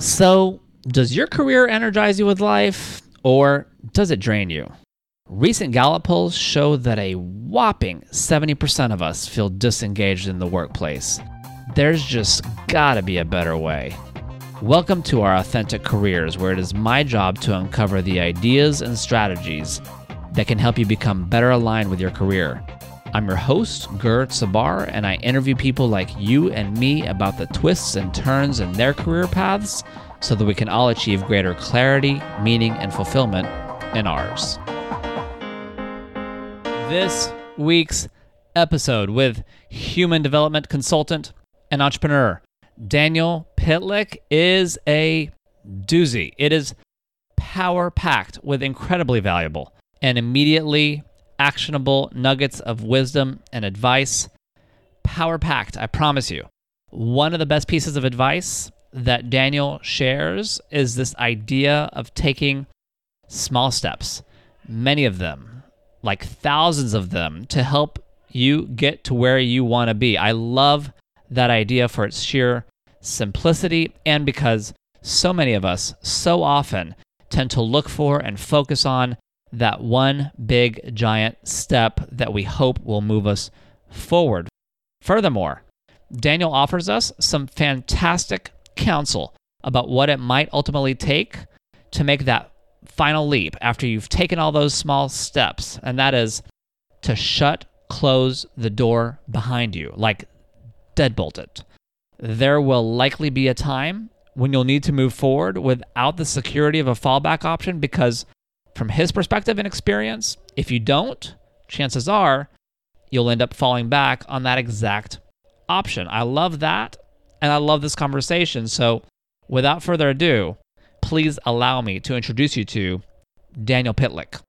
So, does your career energize you with life or does it drain you? Recent Gallup polls show that a whopping 70% of us feel disengaged in the workplace. There's just gotta be a better way. Welcome to our Authentic Careers, where it is my job to uncover the ideas and strategies that can help you become better aligned with your career. I'm your host, Gert Sabar, and I interview people like you and me about the twists and turns in their career paths so that we can all achieve greater clarity, meaning, and fulfillment in ours. This week's episode with human development consultant and entrepreneur Daniel Pitlick is a doozy. It is power packed with incredibly valuable and immediately actionable nuggets of wisdom and advice. Power packed, I promise you. One of the best pieces of advice that Daniel shares is this idea of taking small steps, many of them, like thousands of them, to help you get to where you want to be. I love that idea for its sheer simplicity and because so many of us so often tend to look for and focus on that one big giant step that we hope will move us forward. Furthermore, Daniel offers us some fantastic counsel about what it might ultimately take to make that final leap after you've taken all those small steps, and that is to shut, close the door behind you, like deadbolt it. There will likely be a time when you'll need to move forward without the security of a fallback option because from his perspective and experience, if you don't, chances are you'll end up falling back on that exact option. I love that. And I love this conversation. So, without further ado, please allow me to introduce you to Daniel Pitlick.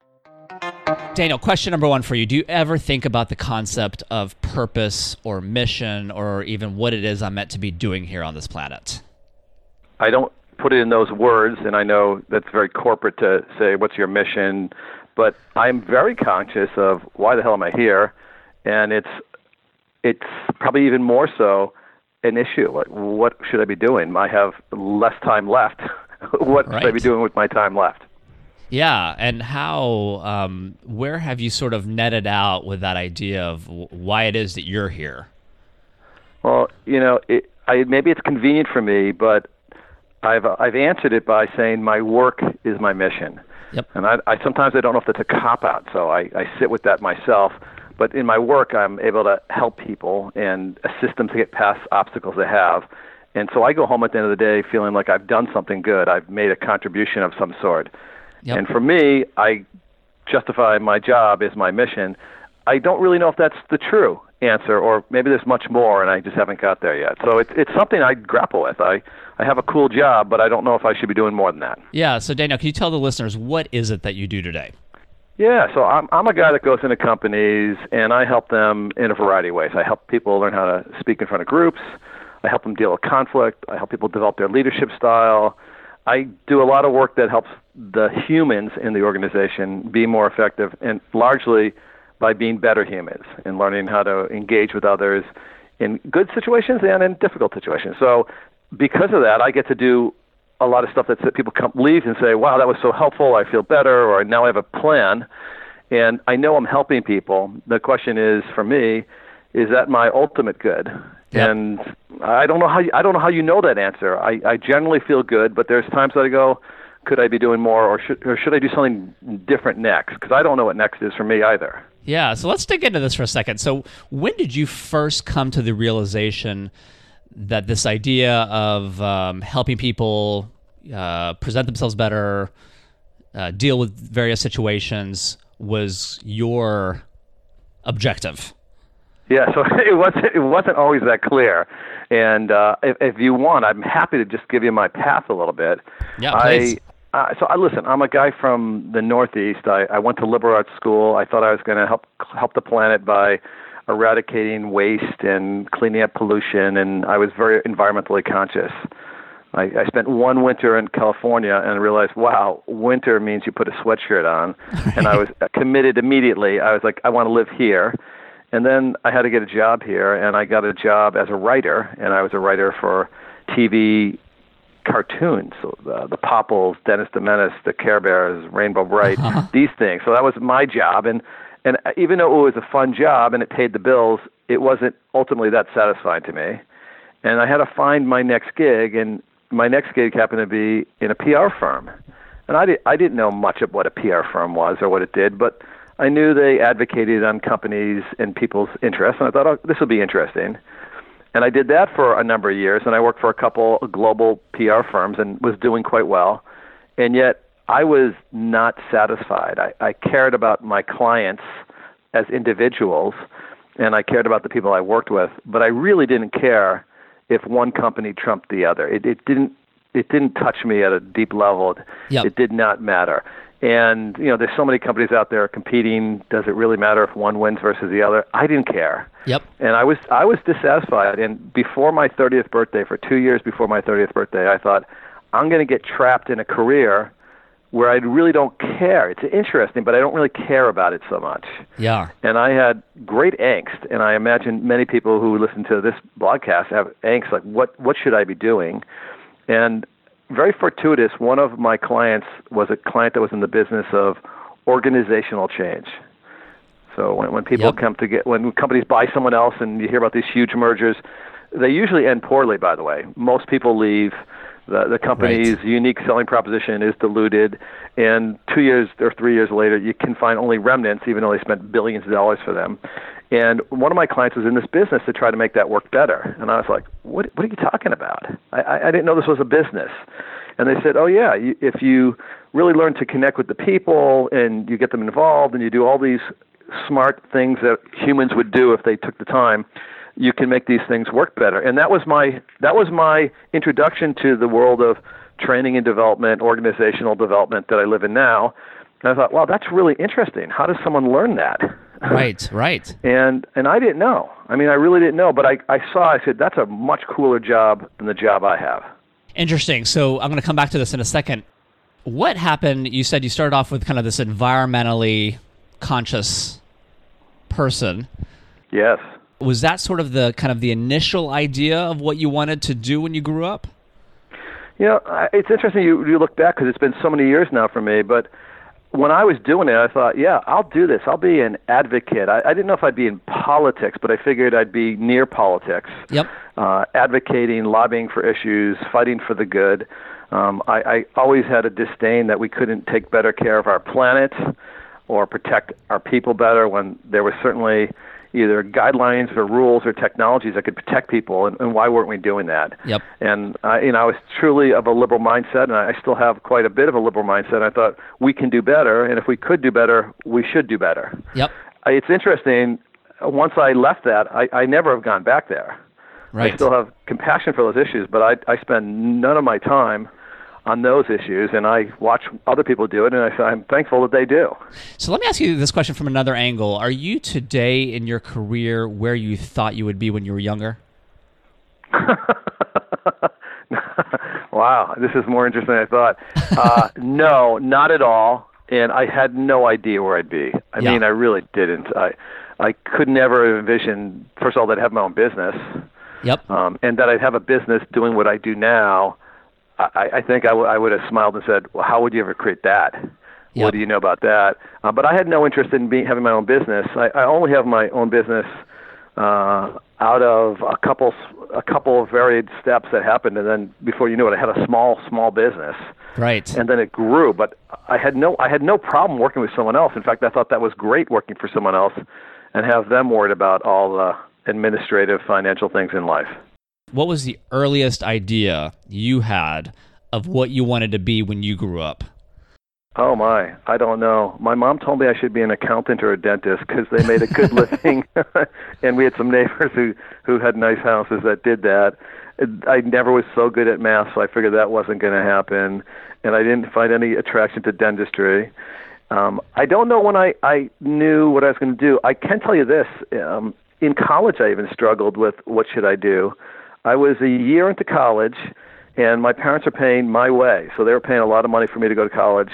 Daniel, question number one for you. Do you ever think about the concept of purpose or mission or even what it is I'm meant to be doing here on this planet? I don't put it in those words, and I know that's very corporate to say, what's your mission? But I'm very conscious of why the hell am I here? And it's it's probably even more so an issue. Like, what should I be doing? I have less time left. what right. should I be doing with my time left? Yeah, and how? Um, where have you sort of netted out with that idea of why it is that you're here? Well, you know, it, I, maybe it's convenient for me, but I've I've answered it by saying my work is my mission. Yep. And I, I sometimes I don't know if that's a cop out, so I, I sit with that myself. But in my work, I'm able to help people and assist them to get past obstacles they have. And so I go home at the end of the day feeling like I've done something good. I've made a contribution of some sort. Yep. And for me, I justify my job as my mission. I don't really know if that's the true answer, or maybe there's much more, and I just haven't got there yet. So it's it's something I grapple with. I I have a cool job, but I don't know if I should be doing more than that. Yeah. So Daniel, can you tell the listeners what is it that you do today? Yeah, so I'm I'm a guy that goes into companies and I help them in a variety of ways. I help people learn how to speak in front of groups. I help them deal with conflict. I help people develop their leadership style. I do a lot of work that helps the humans in the organization be more effective and largely by being better humans and learning how to engage with others in good situations and in difficult situations. So, because of that, I get to do a lot of stuff that people come leave and say, "Wow, that was so helpful. I feel better," or "Now I have a plan." And I know I'm helping people. The question is for me, is that my ultimate good? Yep. And I don't know how you, I don't know how you know that answer. I, I generally feel good, but there's times that I go, could I be doing more, or should or should I do something different next? Because I don't know what next is for me either. Yeah, so let's dig into this for a second. So, when did you first come to the realization that this idea of um, helping people uh, present themselves better, uh, deal with various situations was your objective? Yeah, so it wasn't it wasn't always that clear, and uh, if, if you want, I'm happy to just give you my path a little bit. Yeah, please. Uh, so I listen. I'm a guy from the Northeast. I, I went to liberal arts school. I thought I was going to help help the planet by eradicating waste and cleaning up pollution, and I was very environmentally conscious. I, I spent one winter in California and realized, wow, winter means you put a sweatshirt on, and I was committed immediately. I was like, I want to live here. And then I had to get a job here, and I got a job as a writer, and I was a writer for TV cartoons, so the, the Popples, Dennis the Menace, the Care Bears, Rainbow Brite, these things. So that was my job, and and uh, even though it was a fun job and it paid the bills, it wasn't ultimately that satisfying to me. And I had to find my next gig, and my next gig happened to be in a PR firm. And I, did, I didn't know much of what a PR firm was or what it did, but I knew they advocated on companies and people's interests, and I thought, oh, this will be interesting. And I did that for a number of years, and I worked for a couple global PR firms and was doing quite well. And yet, I was not satisfied. I, I cared about my clients as individuals, and I cared about the people I worked with, but I really didn't care if one company trumped the other. It, it didn't. It didn't touch me at a deep level. Yep. It did not matter. And you know, there's so many companies out there competing. Does it really matter if one wins versus the other? I didn't care. Yep. And I was I was dissatisfied. And before my 30th birthday, for two years before my 30th birthday, I thought I'm going to get trapped in a career where I really don't care. It's interesting, but I don't really care about it so much. Yeah. And I had great angst, and I imagine many people who listen to this broadcast have angst like, what what should I be doing? And very fortuitous. One of my clients was a client that was in the business of organizational change. So when when people Yep. come to get when companies buy someone else and you hear about these huge mergers, they usually end poorly. By the way, most people leave. The, the company's Right. unique selling proposition is diluted, and two years or three years later, you can find only remnants, even though they spent billions of dollars for them. And one of my clients was in this business to try to make that work better, and I was like, "What? What are you talking about? I, I, didn't know this was a business." And they said, "Oh yeah, if you really learn to connect with the people and you get them involved and you do all these smart things that humans would do if they took the time, you can make these things work better." And that was my that was my introduction to the world of training and development, organizational development that I live in now. And I thought, "Wow, that's really interesting. How does someone learn that?" Right. Right. and and I didn't know. I mean, I really didn't know, but I I saw. I said that's a much cooler job than the job I have. Interesting. So I'm going to come back to this in a second. What happened? You said you started off with kind of this environmentally conscious person. Yes. Was that sort of the kind of the initial idea of what you wanted to do when you grew up? You know, it's interesting you you look back because it's been so many years now for me. But when I was doing it, I thought, yeah, I'll do this. I'll be an advocate. I, I didn't know if I'd be in politics, but I figured I'd be near politics. Yep. uh, advocating, lobbying for issues, fighting for the good. Um, I, I always had a disdain that we couldn't take better care of our planet or protect our people better when there was certainly either guidelines or rules or technologies that could protect people, and, and why weren't we doing that? Yep. And I, you know, I was truly of a liberal mindset, and I still have quite a bit of a liberal mindset. I thought we can do better, and if we could do better, we should do better. Yep. I- It's interesting. Once I left that, I, I never have gone back there. Right. I still have compassion for those issues, but I, I spend none of my time on those issues, and I watch other people do it, and I, I'm thankful that they do. So let me ask you this question from another angle. Are you today in your career where you thought you would be when you were younger? wow, this is more interesting than I thought. Uh, no, not at all. And I had no idea where I'd be. I Yeah. mean, I really didn't. I, I could never envision, first of all, that I'd have my own business, Yep. um, and that I'd have a business doing what I do now. I, I think I, w- I would have smiled and said, "Well, how would you ever create that? Yep. What do you know about that?" Uh, but I had no interest in being, having my own business. I, I only have my own business uh, out of a couple a couple of varied steps that happened, and then before you knew it, I had a small small business, Right. and then it grew. But I had no I had no problem working with someone else. In fact, I thought that was great working for someone else, and have them worried about all the administrative financial things in life. What was the earliest idea you had of what you wanted to be when you grew up? Oh my, I don't know. My mom told me I should be an accountant or a dentist because they made a good living, and we had some neighbors who who had nice houses that did that. I never was so good at math, so I figured that wasn't going to happen, and I didn't find any attraction to dentistry. Um, I don't know when I I knew what I was going to do. I can tell you this: um, in college, I even struggled with what should I do. I was a year into college, and my parents are paying my way, so they were paying a lot of money for me to go to college.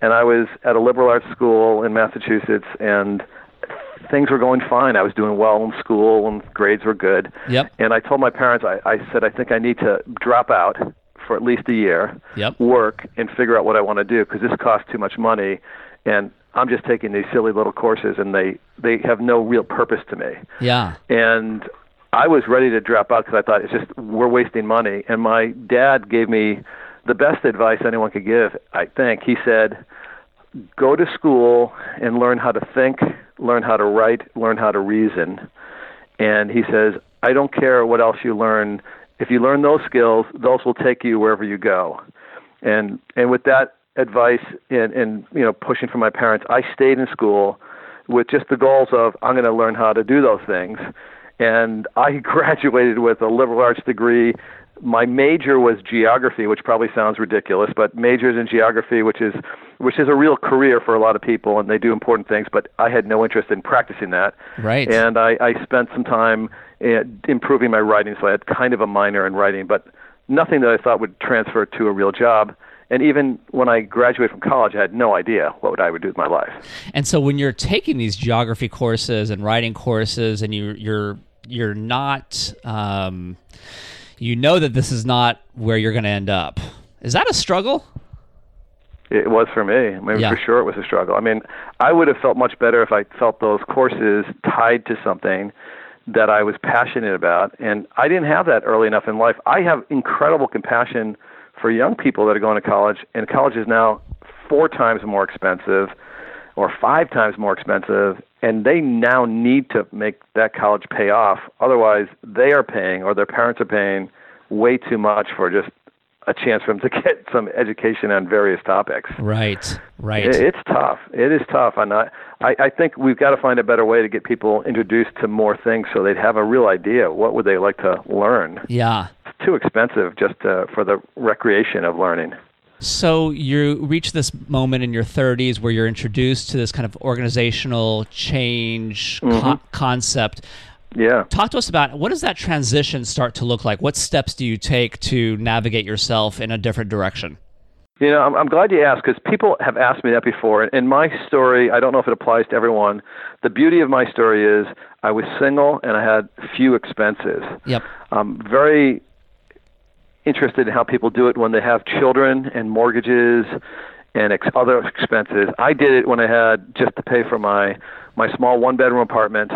And I was at a liberal arts school in Massachusetts, and things were going fine. I was doing well in school, and grades were good. Yep. And I told my parents, I, I said, I think I need to drop out for at least a year, Yep. work, and figure out what I want to do because this costs too much money, and I'm just taking these silly little courses and they they have no real purpose to me. Yeah. And I was ready to drop out because I thought it's just we're wasting money. And my dad gave me the best advice anyone could give. I think he said, "Go to school and learn how to think, learn how to write, learn how to reason." And he says, "I don't care what else you learn. If you learn those skills, those will take you wherever you go." And and with that advice and and you know pushing from my parents, I stayed in school with just the goals of I'm going to learn how to do those things. And I graduated with a liberal arts degree. My major was geography, which probably sounds ridiculous, but majors in geography, which is which is a real career for a lot of people, and they do important things. But I had no interest in practicing that. Right. And I, I spent some time uh, improving my writing, so I had kind of a minor in writing, but nothing that I thought would transfer to a real job. And even when I graduated from college, I had no idea what I would do with my life. And so when you're taking these geography courses and writing courses, and you, you're you're not, um, you know that this is not where you're going to end up. Is that a struggle? It was for me. I mean, Yeah. for sure, it was a struggle. I mean, I would have felt much better if I felt those courses tied to something that I was passionate about, and I didn't have that early enough in life. I have incredible compassion for young people that are going to college, and college is now four times more expensive or five times more expensive, and they now need to make that college pay off. Otherwise, they are paying or their parents are paying way too much for just a chance for them to get some education on various topics. Right. Right. It- It's tough. It is tough, and I, I I think we've got to find a better way to get people introduced to more things so they'd have a real idea what would they like to learn. yeah. Too expensive just uh, for the recreation of learning. So you reach this moment in your 30s where you're introduced to this kind of organizational change co- concept. Yeah. Talk to us about what does that transition start to look like? What steps do you take to navigate yourself in a different direction? You know, I'm, I'm glad you asked because people have asked me that before. And my story, I don't know if it applies to everyone. The beauty of my story is I was single and I had few expenses. Yep. I'm very interested in how people do it when they have children and mortgages and ex- other expenses. I did it when I had just to pay for my my small one bedroom apartment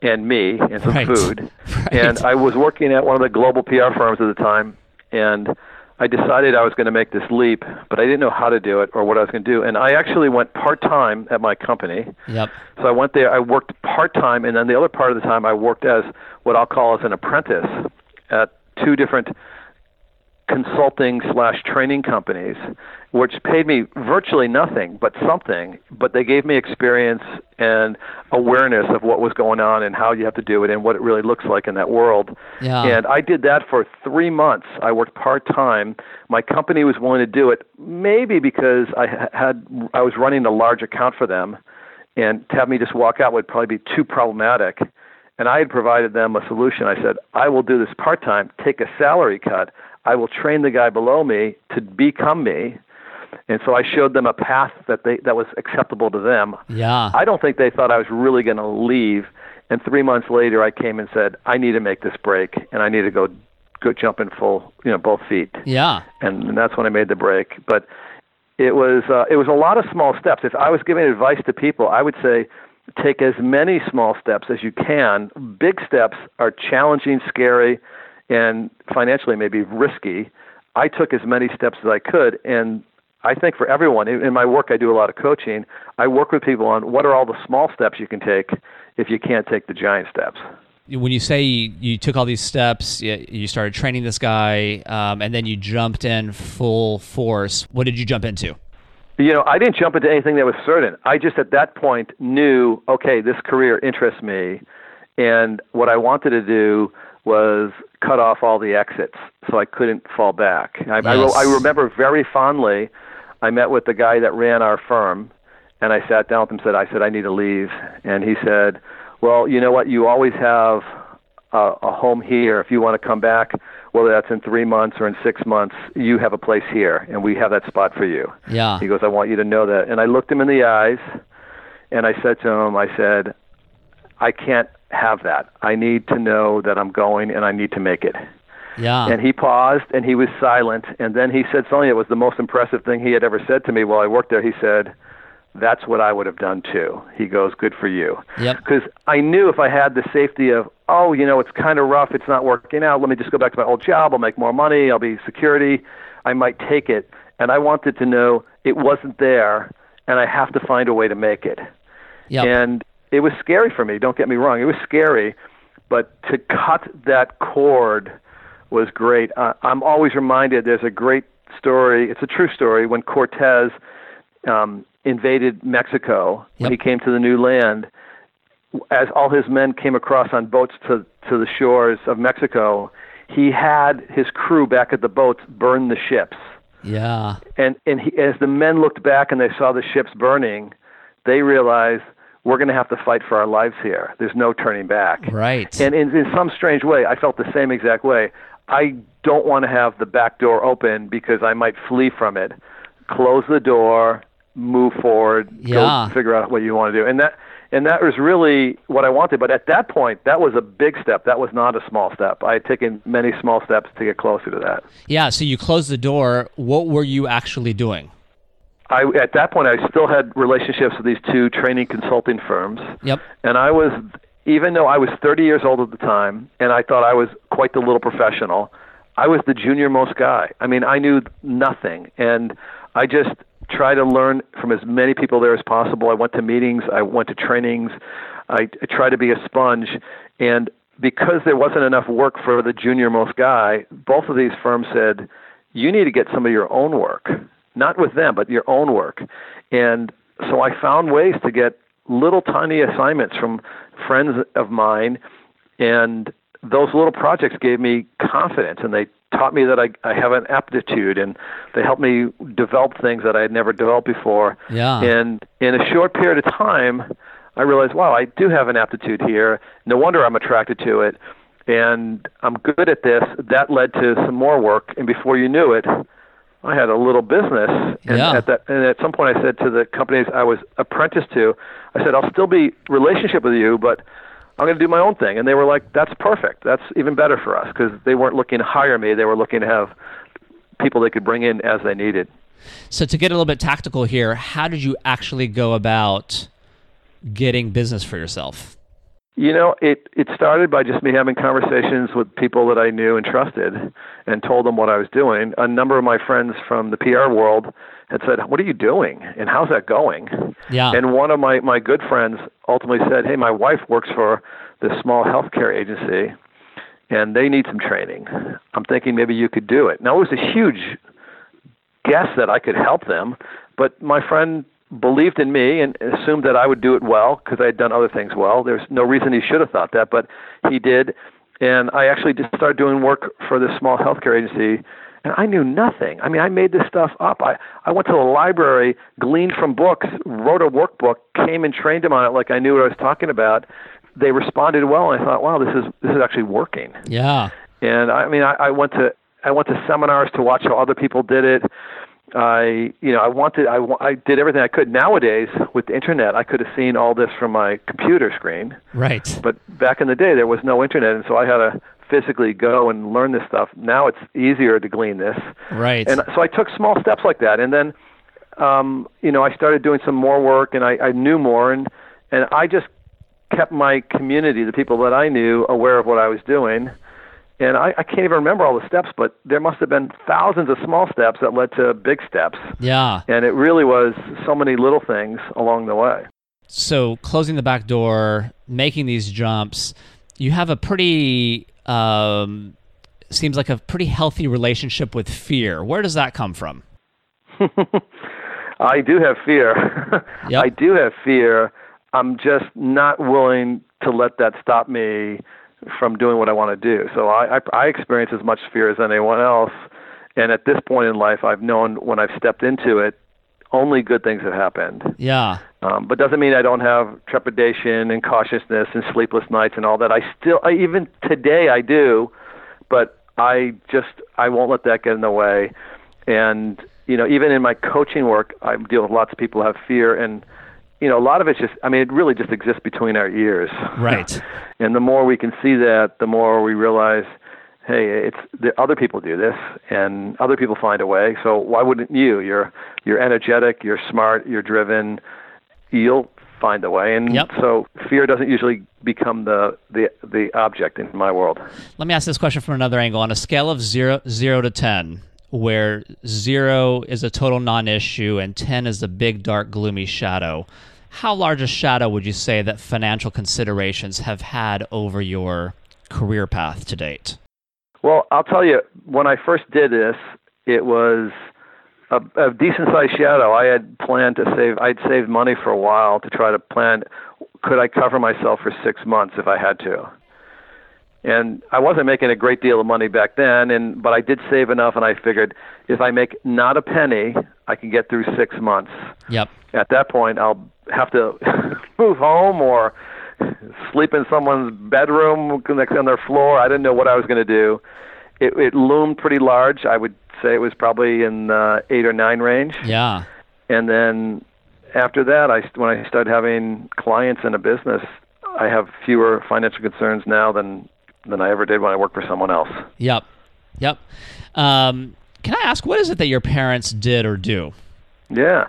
and me and some Right. food. Right. And I was working at one of the global PR firms at the time and I decided I was going to make this leap, but I didn't know how to do it or what I was going to do. And I actually went part time at my company. Yep. So I went there. I worked part time, and then the other part of the time I worked as what I'll call as an apprentice at two different consulting slash training companies, which paid me virtually nothing but something. But they gave me experience and awareness of what was going on and how you have to do it and what it really looks like in that world. Yeah. And I did that for three months. I worked part time. My company was willing to do it, maybe because I ha- had I was running a large account for them, and to have me just walk out would probably be too problematic. And I had provided them a solution. I said, I will do this part time, take a salary cut. I will train the guy below me to become me. And so I showed them a path that they that was acceptable to them. Yeah. I don't think they thought I was really going to leave. And three months later, I came and said, I need to make this break, and I need to go go jump in full, you know, both feet. yeah. And, and that's when I made the break. But it was uh, it was a lot of small steps. If I was giving advice to people, I would say take as many small steps as you can. Big steps are challenging, scary, and financially maybe risky. I took as many steps as I could, and I think for everyone in my work, I do a lot of coaching. I work with people on what are all the small steps you can take if you can't take the giant steps. When you say you, took all these steps, you, you started training this guy, um, and then you jumped in full force. What did you jump into? You know, I didn't jump into anything that was certain. I just at that point knew, okay, this career interests me, and what I wanted to do was cut off all the exits so I couldn't fall back. I, I, Yes. I remember very fondly. I met with the guy that ran our firm, and I sat down with him. and Said, I said I need to leave, and he said, Well, you know what? You always have a, a home here. If you want to come back, whether that's in three months or in six months, you have a place here, and we have that spot for you. Yeah. He goes, I want you to know that. And I looked him in the eyes and I said to him, I said, I can't have that. I need to know that I'm going and I need to make it. Yeah. And he paused and he was silent. And then he said something that was the most impressive thing he had ever said to me while I worked there. He said, That's what I would have done too. He goes, Good for you. Yep. Because I knew if I had the safety of, oh, you know, it's kind of rough, it's not working out, let me just go back to my old job, I'll make more money, I'll be security, I might take it. And I wanted to know it wasn't there and I have to find a way to make it. Yep. And it was scary for me, don't get me wrong. It was scary, but to cut that cord was great. Uh, I'm always reminded there's a great story, it's a true story, when Cortez um, invaded Mexico, when Yep. he came to the new land, as all his men came across on boats to, to the shores of Mexico, he had his crew back at the boats burn the ships yeah. and and he, as the men looked back and they saw the ships burning, they realized we're going to have to fight for our lives here. There's no turning back. Right. And in, in some strange way, I felt the same exact way. I don't want to have the back door open because I might flee from it. Close the door, move forward, Yeah. go figure out what you want to do. And that and that was really what I wanted. But at that point, that was a big step. That was not a small step. I had taken many small steps to get closer to that. yeah. So you closed the door. What were you actually doing? I at that point I still had relationships with these two training consulting firms, Yep. and I was even though I was 30 years old at the time, and I thought I was quite the little professional, I was the junior most guy. I mean, I knew nothing, and I just tried to learn from as many people there as possible. I went to meetings, I went to trainings, I, I tried to be a sponge, and because there wasn't enough work for the junior most guy, both of these firms said, "You need to get some of your own work." Not with them, but your own work. And so I found ways to get little tiny assignments from friends of mine, and those little projects gave me confidence, and they taught me that I, I have an aptitude, and they helped me develop things that I had never developed before. Yeah. And in a short period of time, I realized, wow, I do have an aptitude here. No wonder I'm attracted to it, and I'm good at this. That led to some more work, and before you knew it, I had a little business, and Yeah. at that, and at some point, I said to the companies I was apprenticed to, I said, "I'll still be relationship with you, but I'm going to do my own thing." And they were like, "That's perfect. That's even better for us," because they weren't looking to hire me; they were looking to have people they could bring in as they needed. So to get a little bit tactical here, how did you actually go about getting business for yourself? You know, it it started by just me having conversations with people that I knew and trusted, and told them what I was doing. A number of my friends from the PR world had said, "What are you doing? And how's that going?" Yeah. And one of my my good friends ultimately said, "Hey, my wife works for this small healthcare agency, and they need some training. I'm thinking maybe you could do it." Now it was a huge guess that I could help them, but my friend believed in me and assumed that I would do it well because I had done other things well. There's no reason he should have thought that, but he did. And I actually just started doing work for this small healthcare agency, and I knew nothing. I mean, I made this stuff up. I, I went to the library, gleaned from books, wrote a workbook, came and trained them on it like I knew what I was talking about. They responded well, and I thought, wow, this is this is actually working. Yeah. And I mean, I, I went to I went to seminars to watch how other people did it. I, you know, I wanted, I, I did everything I could. Nowadays, with the internet, I could have seen all this from my computer screen. Right. But back in the day, there was no internet, and so I had to physically go and learn this stuff. Now it's easier to glean this. Right. And so I took small steps like that, and then, um, you know, I started doing some more work, and I, I knew more, and and I just kept my community, the people that I knew, aware of what I was doing. And I, I can't even remember all the steps, but there must have been thousands of small steps that led to big steps. yeah. And it really was so many little things along the way. So closing the back door, making these jumps, you have a pretty um, seems like a pretty healthy relationship with fear. Where does that come from? I do have fear. Yep. I do have fear. I'm just not willing to let that stop me from doing what I want to do. So I, I, I experience as much fear as anyone else. And at this point in life, I've known when I've stepped into it, only good things have happened. Yeah. Um, but doesn't mean I don't have trepidation and cautiousness and sleepless nights and all that. I still, I, even today, I do, but I just I won't let that get in the way. And you know, even in my coaching work, I deal with lots of people who have fear, and you know, a lot of it's just, I mean, it really just exists between our ears. Right. and the more we can see that, the more we realize, hey, it's the other people do this, and other people find a way. So why wouldn't you? You're you're energetic, you're smart, you're driven. You'll find a way, and Yep. so fear doesn't usually become the the the object in my world. Let me ask this question from another angle. On a scale of zero, zero to 10, where zero is a total non issue and 10 is a big, dark, gloomy shadow, how large a shadow would you say that financial considerations have had over your career path to date? Well, I'll tell you, when I first did this, it was a, a decent sized shadow. I had planned to save, I'd saved money for a while to try to plan could I cover myself for six months if I had to. And I wasn't making a great deal of money back then, and but I did save enough, and I figured if I make not a penny, I can get through six months. Yep. At that point, I'll have to move home or sleep in someone's bedroom next on their floor. I didn't know what I was going to do. It, it loomed pretty large. I would say it was probably in the eight or nine range. Yeah. And then after that, I when I started having clients in a business, I have fewer financial concerns now than than I ever did when I worked for someone else. Yep. Yep. Um, can I ask, what is it that your parents did or do? Yeah.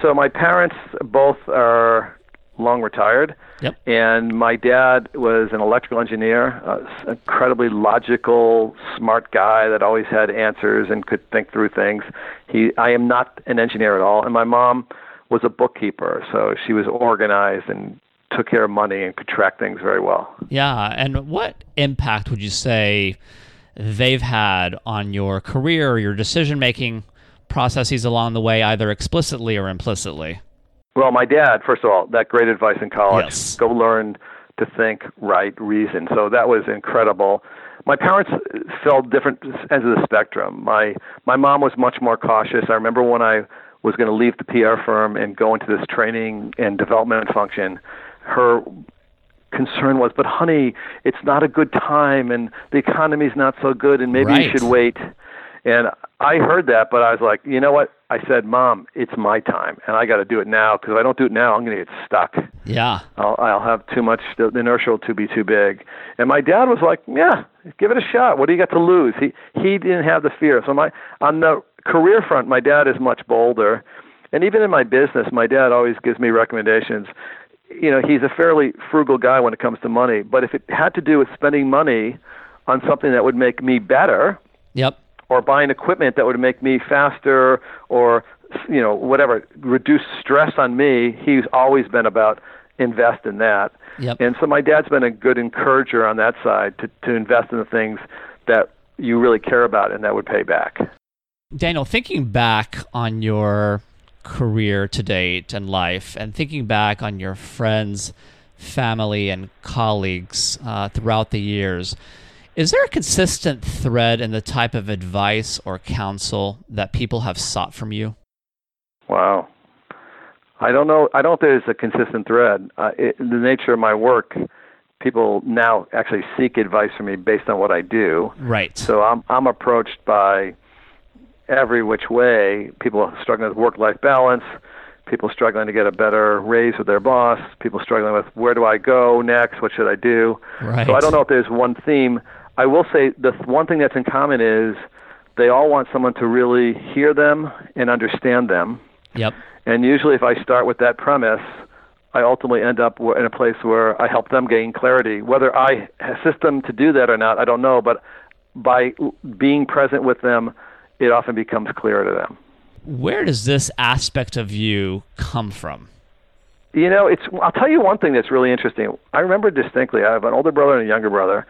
So my parents both are long retired. Yep. And my dad was an electrical engineer, uh, incredibly logical, smart guy that always had answers and could think through things. He, I am not an engineer at all. And my mom was a bookkeeper, so she was organized and took care of money and could track things very well. Yeah. And what impact would you say they've had on your career or your decision making processes along the way, either explicitly or implicitly? Well, my dad, first of all, that great advice in college. Yes. Go learn to think, right, reason. So that was incredible. My parents fell different ends of the spectrum. My my mom was much more cautious. I remember when I was going to leave the PR firm and go into this training and development function, her concern was, but honey, it's not a good time and the economy's not so good and maybe Right. you should wait. And I heard that, but I was like, you know what? I said, Mom, it's my time, and I got to do it now because if I don't do it now, I'm going to get stuck. Yeah. I'll, I'll have too much. The inertia will to be too big. And my dad was like, "Yeah, give it a shot. What do you got to lose?" He he didn't have the fear. So my on the career front, my dad is much bolder, and even in my business, my dad always gives me recommendations. You know, he's a fairly frugal guy when it comes to money, but if it had to do with spending money on something that would make me better, Yep. or buying equipment that would make me faster or you know whatever reduce stress on me he's always been about invest in that Yep. and so my dad's been a good encourager on that side to to invest in the things that you really care about and that would pay back Daniel, thinking back on your career to date and life, and thinking back on your friends, family, and colleagues uh, throughout the years, is there a consistent thread in the type of advice or counsel that people have sought from you? wow i don't know i don't think there's a consistent thread uh, it, the nature of my work people now actually seek advice from me based on what i do Right. So I'm I'm approached by every which way. People struggling with work-life balance, people struggling to get a better raise with their boss, people struggling with where do I go next, what should I do. right. So I don't know if there's one theme. I will say the one thing that's in common is they all want someone to really hear them and understand them. Yep. And usually, if I start with that premise, I ultimately end up in a place where I help them gain clarity. Whether I assist them to do that or not, I don't know. But by being present with them, it often becomes clear to them. Where does this aspect of you come from? You know, it's. I'll tell you one thing that's really interesting. I remember distinctly. I have an older brother and a younger brother,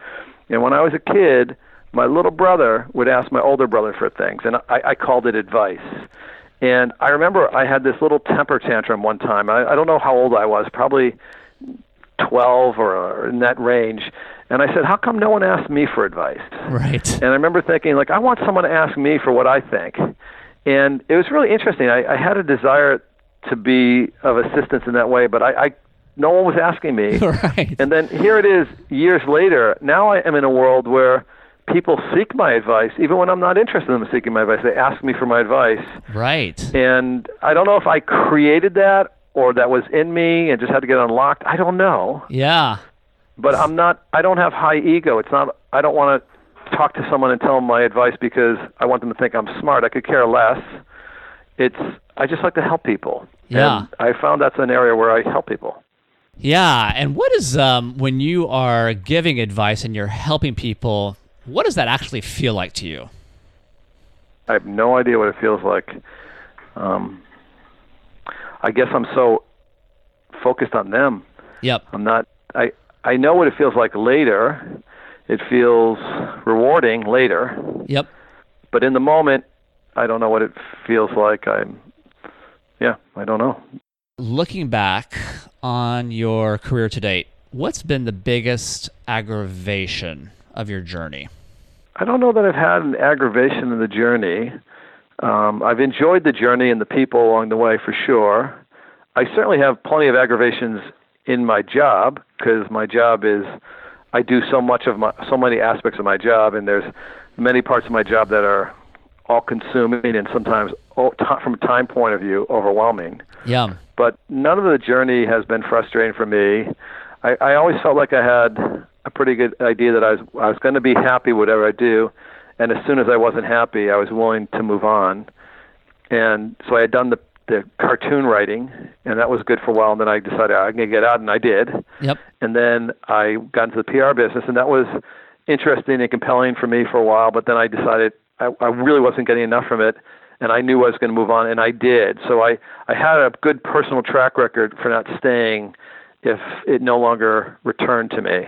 and when I was a kid, my little brother would ask my older brother for things, and I, I called it advice. And I remember I had this little temper tantrum one time. I, I don't know how old I was, probably 12 or, or in that range. And I said, "How come no one asked me for advice?" Right. And I remember thinking, like, I want someone to ask me for what I think. And it was really interesting. I, I had a desire to be of assistance in that way, but I, I no one was asking me. right. And then here it is, years later. Now I am in a world where people seek my advice, even when I'm not interested in them seeking my advice. They ask me for my advice, Right. and I don't know if I created that or that was in me and just had to get unlocked. I don't know Yeah. But I'm not. I don't have high ego. It's not. I don't want to talk to someone and tell them my advice because I want them to think I'm smart. I could care less. It's I just like to help people. Yeah. And I found that's an area where I help people. Yeah, and what is um, when you are giving advice and you're helping people? What does that actually feel like to you? I have no idea what it feels like. Um, I guess I'm so focused on them. Yep. I'm not. I I know what it feels like later. It feels rewarding later, Yep. but in the moment, I don't know what it feels like. I'm. Yeah, I don't know. Looking back on your career to date, what's been the biggest aggravation of your journey? I don't know that I've had an aggravation in the journey. Um, I've enjoyed the journey and the people along the way for sure. I certainly have plenty of aggravations in my job because my job is I do so much of my so many aspects of my job, and there's many parts of my job that are all consuming and sometimes oh, from a time point of view overwhelming Yeah. but none of the journey has been frustrating for me. I, I always felt like I had a pretty good idea that I was I was going to be happy whatever I do, and as soon as I wasn't happy, I was willing to move on. And so I had done the the cartoon writing, and that was good for a while. And then I decided ah, I'm going to get out, and I did. Yep. And then I got into the PR business, and that was interesting and compelling for me for a while. But then I decided I, I really wasn't getting enough from it, and I knew I was going to move on, and I did. So I, I had a good personal track record for not staying if it no longer returned to me.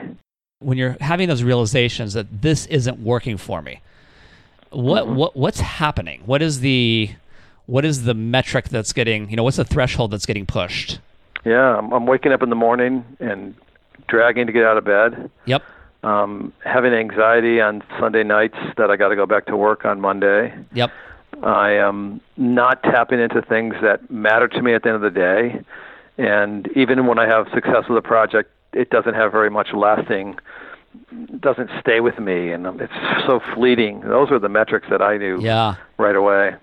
When you're having those realizations that this isn't working for me, what mm-hmm. what what's happening? What is the what is the metric that's getting you know what's the threshold that's getting pushed? Yeah, I'm, I'm waking up in the morning and dragging to get out of bed. Yep. Um, having anxiety on Sunday nights that I got to go back to work on Monday. Yep. I am not tapping into things that matter to me at the end of the day. And even when I have success with a project, it doesn't have very much lasting, doesn't stay with me, and it's so fleeting. Those are the metrics that I knew Yeah. right away.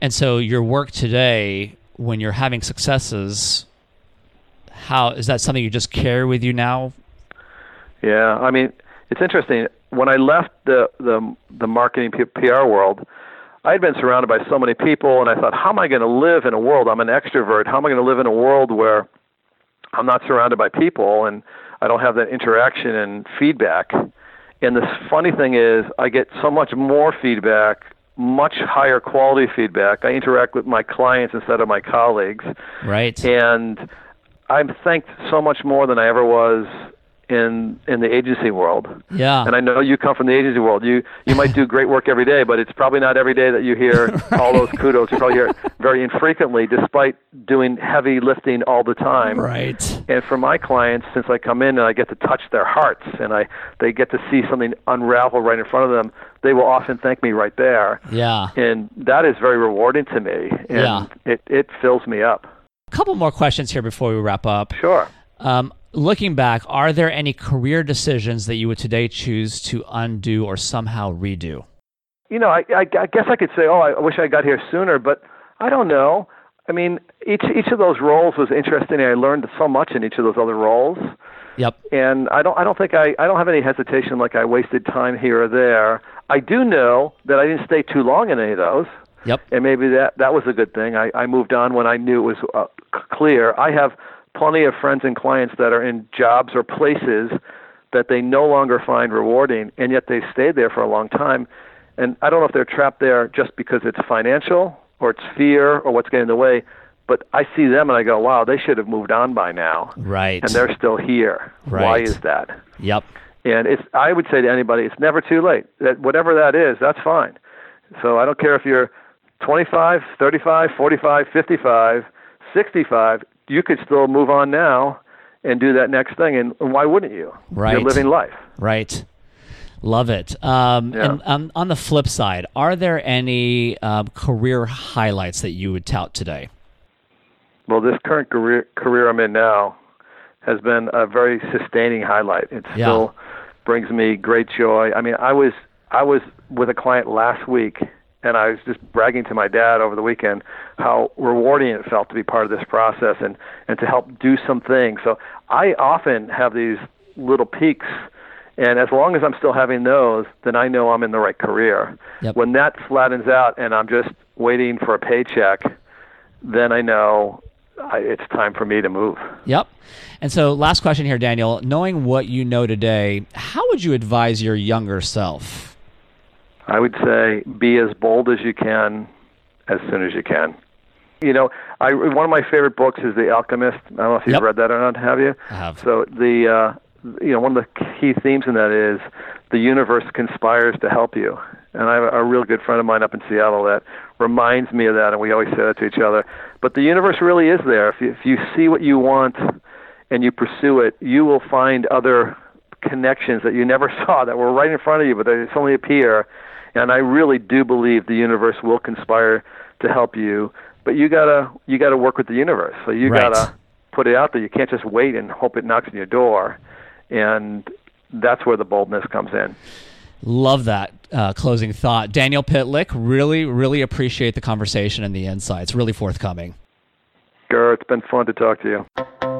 And so your work today, when you're having successes, how is that something you just carry with you now? Yeah, I mean, it's interesting. When I left the the the marketing P- PR world, I had been surrounded by so many people, and I thought, how am I going to live in a world? I'm an extrovert. How am I going to live in a world where I'm not surrounded by people and I don't have that interaction and feedback? And the funny thing is, I get so much more feedback, much higher quality feedback. I interact with my clients instead of my colleagues, Right. and I'm thanked so much more than I ever was in in the agency world. Yeah. And I know you come from the agency world. You you might do great work every day, but it's probably not every day that you hear all those kudos. You probably hear very infrequently, despite doing heavy lifting all the time. right. And for my clients, since I come in and I get to touch their hearts and I they get to see something unravel right in front of them, they will often thank me right there. Yeah. And that is very rewarding to me. And Yeah. it, it fills me up. A couple more questions here before we wrap up. Sure. Um, looking back, are there any career decisions that you would today choose to undo or somehow redo? you know, I, I, I guess I could say, oh, I wish I got here sooner, but I don't know. I mean, each each of those roles was interesting, I learned so much in each of those other roles. Yep. And I don't, I don't think I, I don't have any hesitation like I wasted time here or there. I do know that I didn't stay too long in any of those, Yep. and maybe that that was a good thing. I, I moved on when I knew it was uh, c- clear. I have plenty of friends and clients that are in jobs or places that they no longer find rewarding, and yet they stayed there for a long time. And I don't know if they're trapped there just because it's financial or it's fear or what's getting in the way. But I see them and I go, wow, they should have moved on by now, Right. and they're still here. Right. Why is that? Yep. And it's I would say to anybody, it's never too late. That whatever that is, that's fine. So I don't care if you're 25, 35, 45, 55, 65, you could still move on now and do that next thing and, why wouldn't you? Right. You're living life. Right. Love it. Um, Yeah. And um, on the flip side, are there any um, career highlights that you would tout today? Well, this current career career I'm in now has been a very sustaining highlight. It Yeah. still brings me great joy. I mean, I was I was with a client last week and I was just bragging to my dad over the weekend how rewarding it felt to be part of this process and and to help do some things. So I often have these little peaks And as long as I'm still having those, then I know I'm in the right career. Yep. When that flattens out and I'm just waiting for a paycheck, then I know I, it's time for me to move. Yep. And so, last question here, Daniel. Knowing what you know today, how would you advise your younger self? I would say be as bold as you can as soon as you can. You know, I one of my favorite books is The Alchemist. I don't know if you've Yep. read that or not. Have you? I have. So the uh, you know one of the key themes in that is the universe conspires to help you. And I have a, real good friend of mine up in Seattle that reminds me of that, and we always say that to each other. But the universe really is there. If you, if you see what you want and you pursue it, you will find other connections that you never saw that were right in front of you, but they suddenly appear. And I really do believe the universe will conspire to help you. But you gotta you gotta work with the universe. So you Right. gotta put it out there. You can't just wait and hope it knocks on your door. And that's where the boldness comes in. Love that uh, closing thought. Daniel Pitlick, really, really appreciate the conversation and the insights. Really forthcoming. Gur, it's been fun to talk to you.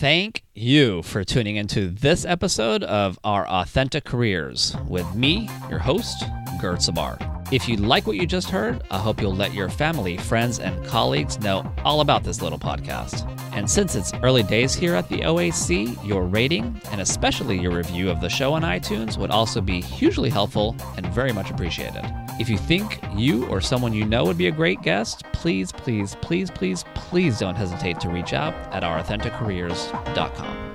Thank you for tuning into this episode of Our Authentic Careers with me, your host, Gert Sabar. If you like what you just heard, I hope you'll let your family, friends, and colleagues know all about this little podcast. And since it's early days here at the OAC, your rating and especially your review of the show on iTunes would also be hugely helpful and very much appreciated. If you think you or someone you know would be a great guest, please, please, please, please, please don't hesitate to reach out at ourauthenticcareers.com.